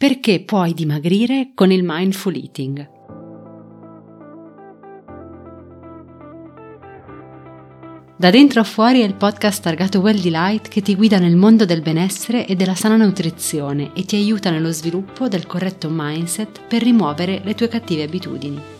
perché puoi dimagrire con il mindful eating. Da dentro a fuori è il podcast targato Well Delight che ti guida nel mondo del benessere e della sana nutrizione e ti aiuta nello sviluppo del corretto mindset per rimuovere le tue cattive abitudini.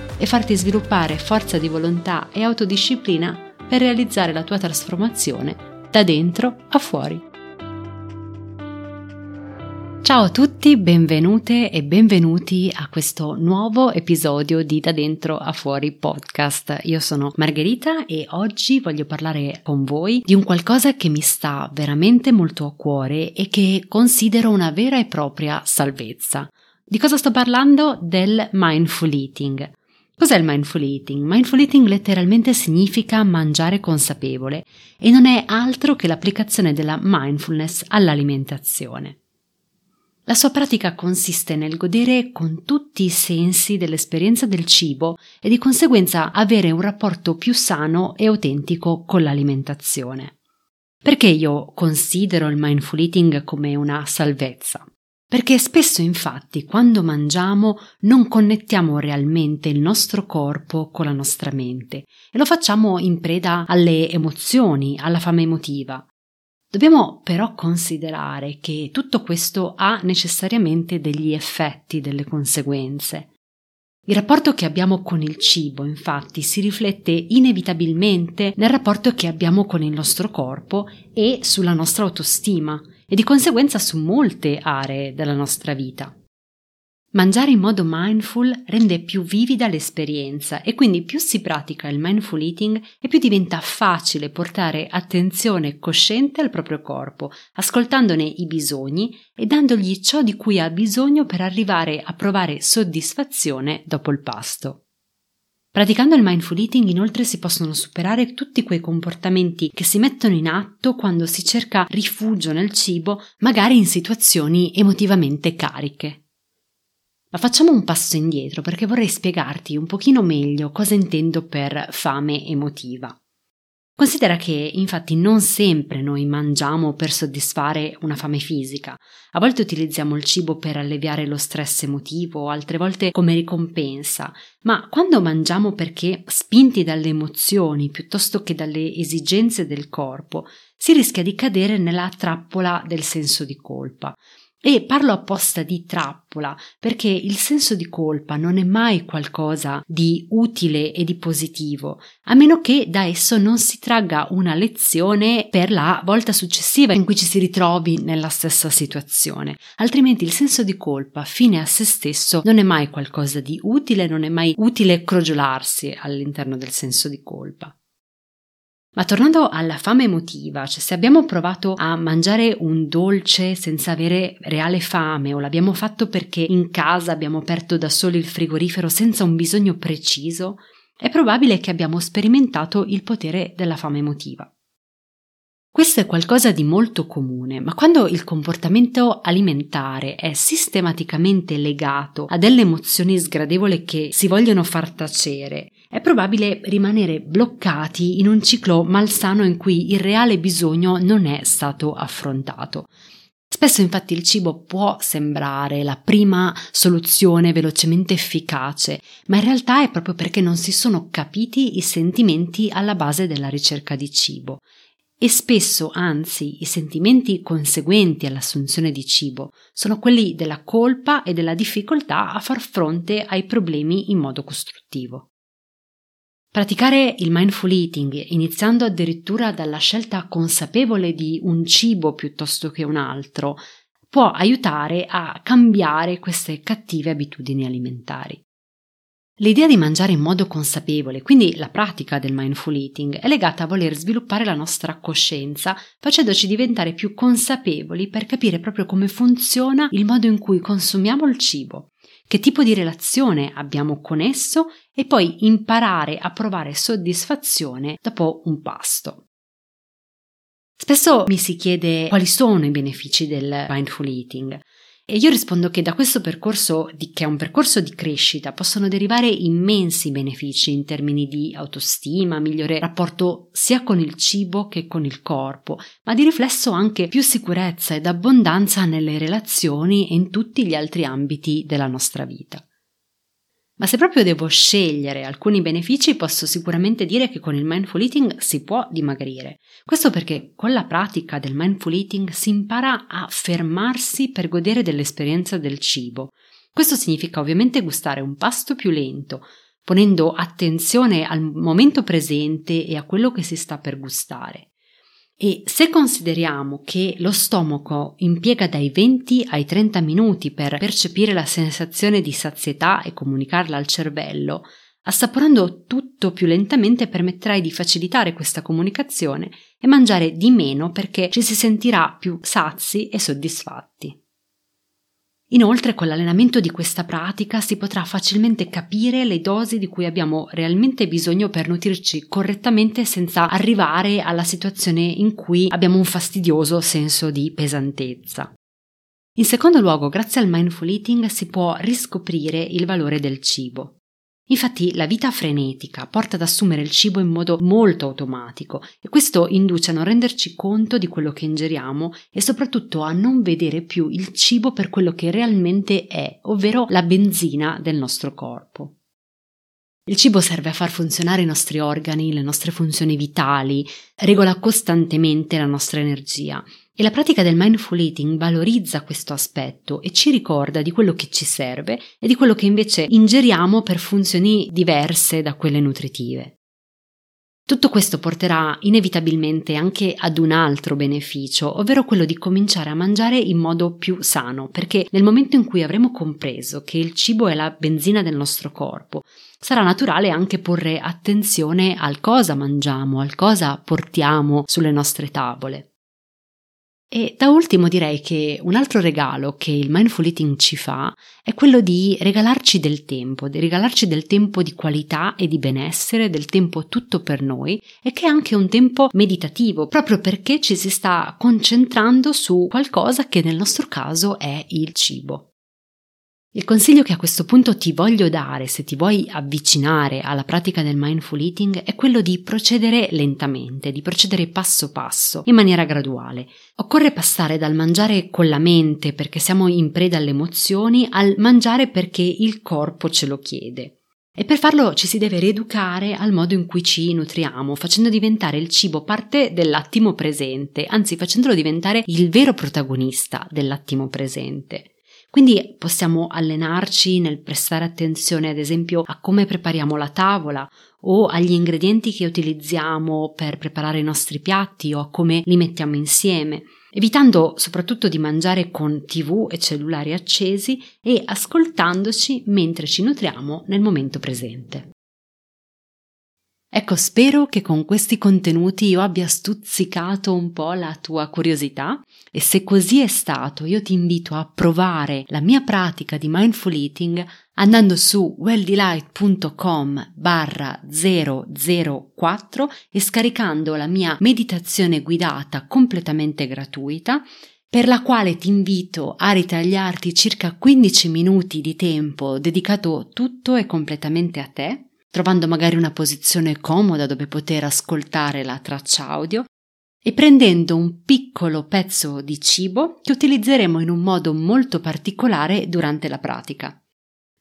e farti sviluppare forza di volontà e autodisciplina per realizzare la tua trasformazione da dentro a fuori. Ciao a tutti, benvenute e benvenuti a questo nuovo episodio di Da dentro a fuori podcast. Io sono Margherita e oggi voglio parlare con voi di un qualcosa che mi sta veramente molto a cuore e che considero una vera e propria salvezza. Di cosa sto parlando? Del mindful eating. Cos'è il mindful eating? Mindful eating letteralmente significa mangiare consapevole e non è altro che l'applicazione della mindfulness all'alimentazione. La sua pratica consiste nel godere con tutti i sensi dell'esperienza del cibo e di conseguenza avere un rapporto più sano e autentico con l'alimentazione. Perché io considero il mindful eating come una salvezza? Perché spesso infatti quando mangiamo non connettiamo realmente il nostro corpo con la nostra mente e lo facciamo in preda alle emozioni, alla fame emotiva. Dobbiamo però considerare che tutto questo ha necessariamente degli effetti, delle conseguenze. Il rapporto che abbiamo con il cibo, infatti, si riflette inevitabilmente nel rapporto che abbiamo con il nostro corpo e sulla nostra autostima e di conseguenza su molte aree della nostra vita. Mangiare in modo mindful rende più vivida l'esperienza e quindi più si pratica il mindful eating e più diventa facile portare attenzione cosciente al proprio corpo, ascoltandone i bisogni e dandogli ciò di cui ha bisogno per arrivare a provare soddisfazione dopo il pasto. Praticando il mindful eating inoltre si possono superare tutti quei comportamenti che si mettono in atto quando si cerca rifugio nel cibo, magari in situazioni emotivamente cariche. Ma facciamo un passo indietro perché vorrei spiegarti un pochino meglio cosa intendo per fame emotiva. Considera che infatti non sempre noi mangiamo per soddisfare una fame fisica, a volte utilizziamo il cibo per alleviare lo stress emotivo, altre volte come ricompensa, ma quando mangiamo perché spinti dalle emozioni piuttosto che dalle esigenze del corpo, si rischia di cadere nella trappola del senso di colpa, e parlo apposta di trappola perché il senso di colpa non è mai qualcosa di utile e di positivo, a meno che da esso non si tragga una lezione per la volta successiva in cui ci si ritrovi nella stessa situazione. Altrimenti il senso di colpa fine a se stesso non è mai qualcosa di utile, non è mai utile crogiolarsi all'interno del senso di colpa. Ma tornando alla fame emotiva, cioè se abbiamo provato a mangiare un dolce senza avere reale fame o l'abbiamo fatto perché in casa abbiamo aperto da soli il frigorifero senza un bisogno preciso, è probabile che abbiamo sperimentato il potere della fame emotiva. Questo è qualcosa di molto comune, ma quando il comportamento alimentare è sistematicamente legato a delle emozioni sgradevoli che si vogliono far tacere, è probabile rimanere bloccati in un ciclo malsano in cui il reale bisogno non è stato affrontato. Spesso infatti il cibo può sembrare la prima soluzione velocemente efficace, ma in realtà è proprio perché non si sono capiti i sentimenti alla base della ricerca di cibo e spesso, anzi, i sentimenti conseguenti all'assunzione di cibo sono quelli della colpa e della difficoltà a far fronte ai problemi in modo costruttivo. Praticare il mindful eating, iniziando addirittura dalla scelta consapevole di un cibo piuttosto che un altro, può aiutare a cambiare queste cattive abitudini alimentari. L'idea di mangiare in modo consapevole, quindi la pratica del mindful eating, è legata a voler sviluppare la nostra coscienza, facendoci diventare più consapevoli per capire proprio come funziona il modo in cui consumiamo il cibo, che tipo di relazione abbiamo con esso e poi imparare a provare soddisfazione dopo un pasto. Spesso mi si chiede quali sono i benefici del mindful eating. E io rispondo che da questo percorso, che è un percorso di crescita, possono derivare immensi benefici in termini di autostima, migliore rapporto sia con il cibo che con il corpo, ma di riflesso anche più sicurezza ed abbondanza nelle relazioni e in tutti gli altri ambiti della nostra vita. Ma se proprio devo scegliere alcuni benefici, posso sicuramente dire che con il mindful eating si può dimagrire. Questo perché con la pratica del mindful eating si impara a fermarsi per godere dell'esperienza del cibo. Questo significa ovviamente gustare un pasto più lento, ponendo attenzione al momento presente e a quello che si sta per gustare. E se consideriamo che lo stomaco impiega dai 20 ai 30 minuti per percepire la sensazione di sazietà e comunicarla al cervello, assaporando tutto più lentamente permetterai di facilitare questa comunicazione e mangiare di meno perché ci si sentirà più sazi e soddisfatti. Inoltre con l'allenamento di questa pratica si potrà facilmente capire le dosi di cui abbiamo realmente bisogno per nutrirci correttamente senza arrivare alla situazione in cui abbiamo un fastidioso senso di pesantezza. In secondo luogo, grazie al mindful eating si può riscoprire il valore del cibo. Infatti la vita frenetica porta ad assumere il cibo in modo molto automatico e questo induce a non renderci conto di quello che ingeriamo e soprattutto a non vedere più il cibo per quello che realmente è, ovvero la benzina del nostro corpo. Il cibo serve a far funzionare i nostri organi, le nostre funzioni vitali, regola costantemente la nostra energia e la pratica del mindful eating valorizza questo aspetto e ci ricorda di quello che ci serve e di quello che invece ingeriamo per funzioni diverse da quelle nutritive. Tutto questo porterà inevitabilmente anche ad un altro beneficio, ovvero quello di cominciare a mangiare in modo più sano, perché nel momento in cui avremo compreso che il cibo è la benzina del nostro corpo, sarà naturale anche porre attenzione al cosa mangiamo, al cosa portiamo sulle nostre tavole. E da ultimo direi che un altro regalo che il mindful eating ci fa è quello di regalarci del tempo, di regalarci del tempo di qualità e di benessere, del tempo tutto per noi e che è anche un tempo meditativo, proprio perché ci si sta concentrando su qualcosa che nel nostro caso è il cibo. Il consiglio che a questo punto ti voglio dare se ti vuoi avvicinare alla pratica del mindful eating è quello di procedere lentamente, di procedere passo passo, in maniera graduale. Occorre passare dal mangiare con la mente perché siamo in preda alle emozioni al mangiare perché il corpo ce lo chiede. E per farlo ci si deve rieducare al modo in cui ci nutriamo, facendo diventare il cibo parte dell'attimo presente, anzi facendolo diventare il vero protagonista dell'attimo presente. Quindi possiamo allenarci nel prestare attenzione ad esempio a come prepariamo la tavola o agli ingredienti che utilizziamo per preparare i nostri piatti o a come li mettiamo insieme, evitando soprattutto di mangiare con tv e cellulari accesi e ascoltandoci mentre ci nutriamo nel momento presente. Ecco, spero che con questi contenuti io abbia stuzzicato un po' la tua curiosità e se così è stato io ti invito a provare la mia pratica di mindful eating andando su welldelight.com barra 004 e scaricando la mia meditazione guidata completamente gratuita per la quale ti invito a ritagliarti circa 15 minuti di tempo dedicato tutto e completamente a te trovando magari una posizione comoda dove poter ascoltare la traccia audio e prendendo un piccolo pezzo di cibo che utilizzeremo in un modo molto particolare durante la pratica.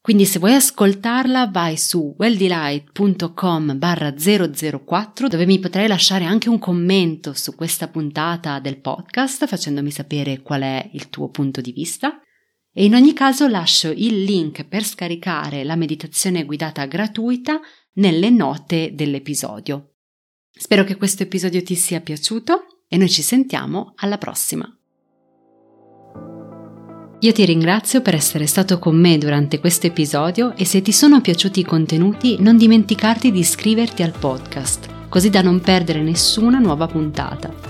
Quindi se vuoi ascoltarla vai su welldelight.com barra 004 dove mi potrai lasciare anche un commento su questa puntata del podcast facendomi sapere qual è il tuo punto di vista e in ogni caso lascio il link per scaricare la meditazione guidata gratuita nelle note dell'episodio. Spero che questo episodio ti sia piaciuto e noi ci sentiamo alla prossima. Io ti ringrazio per essere stato con me durante questo episodio e se ti sono piaciuti i contenuti non dimenticarti di iscriverti al podcast, così da non perdere nessuna nuova puntata.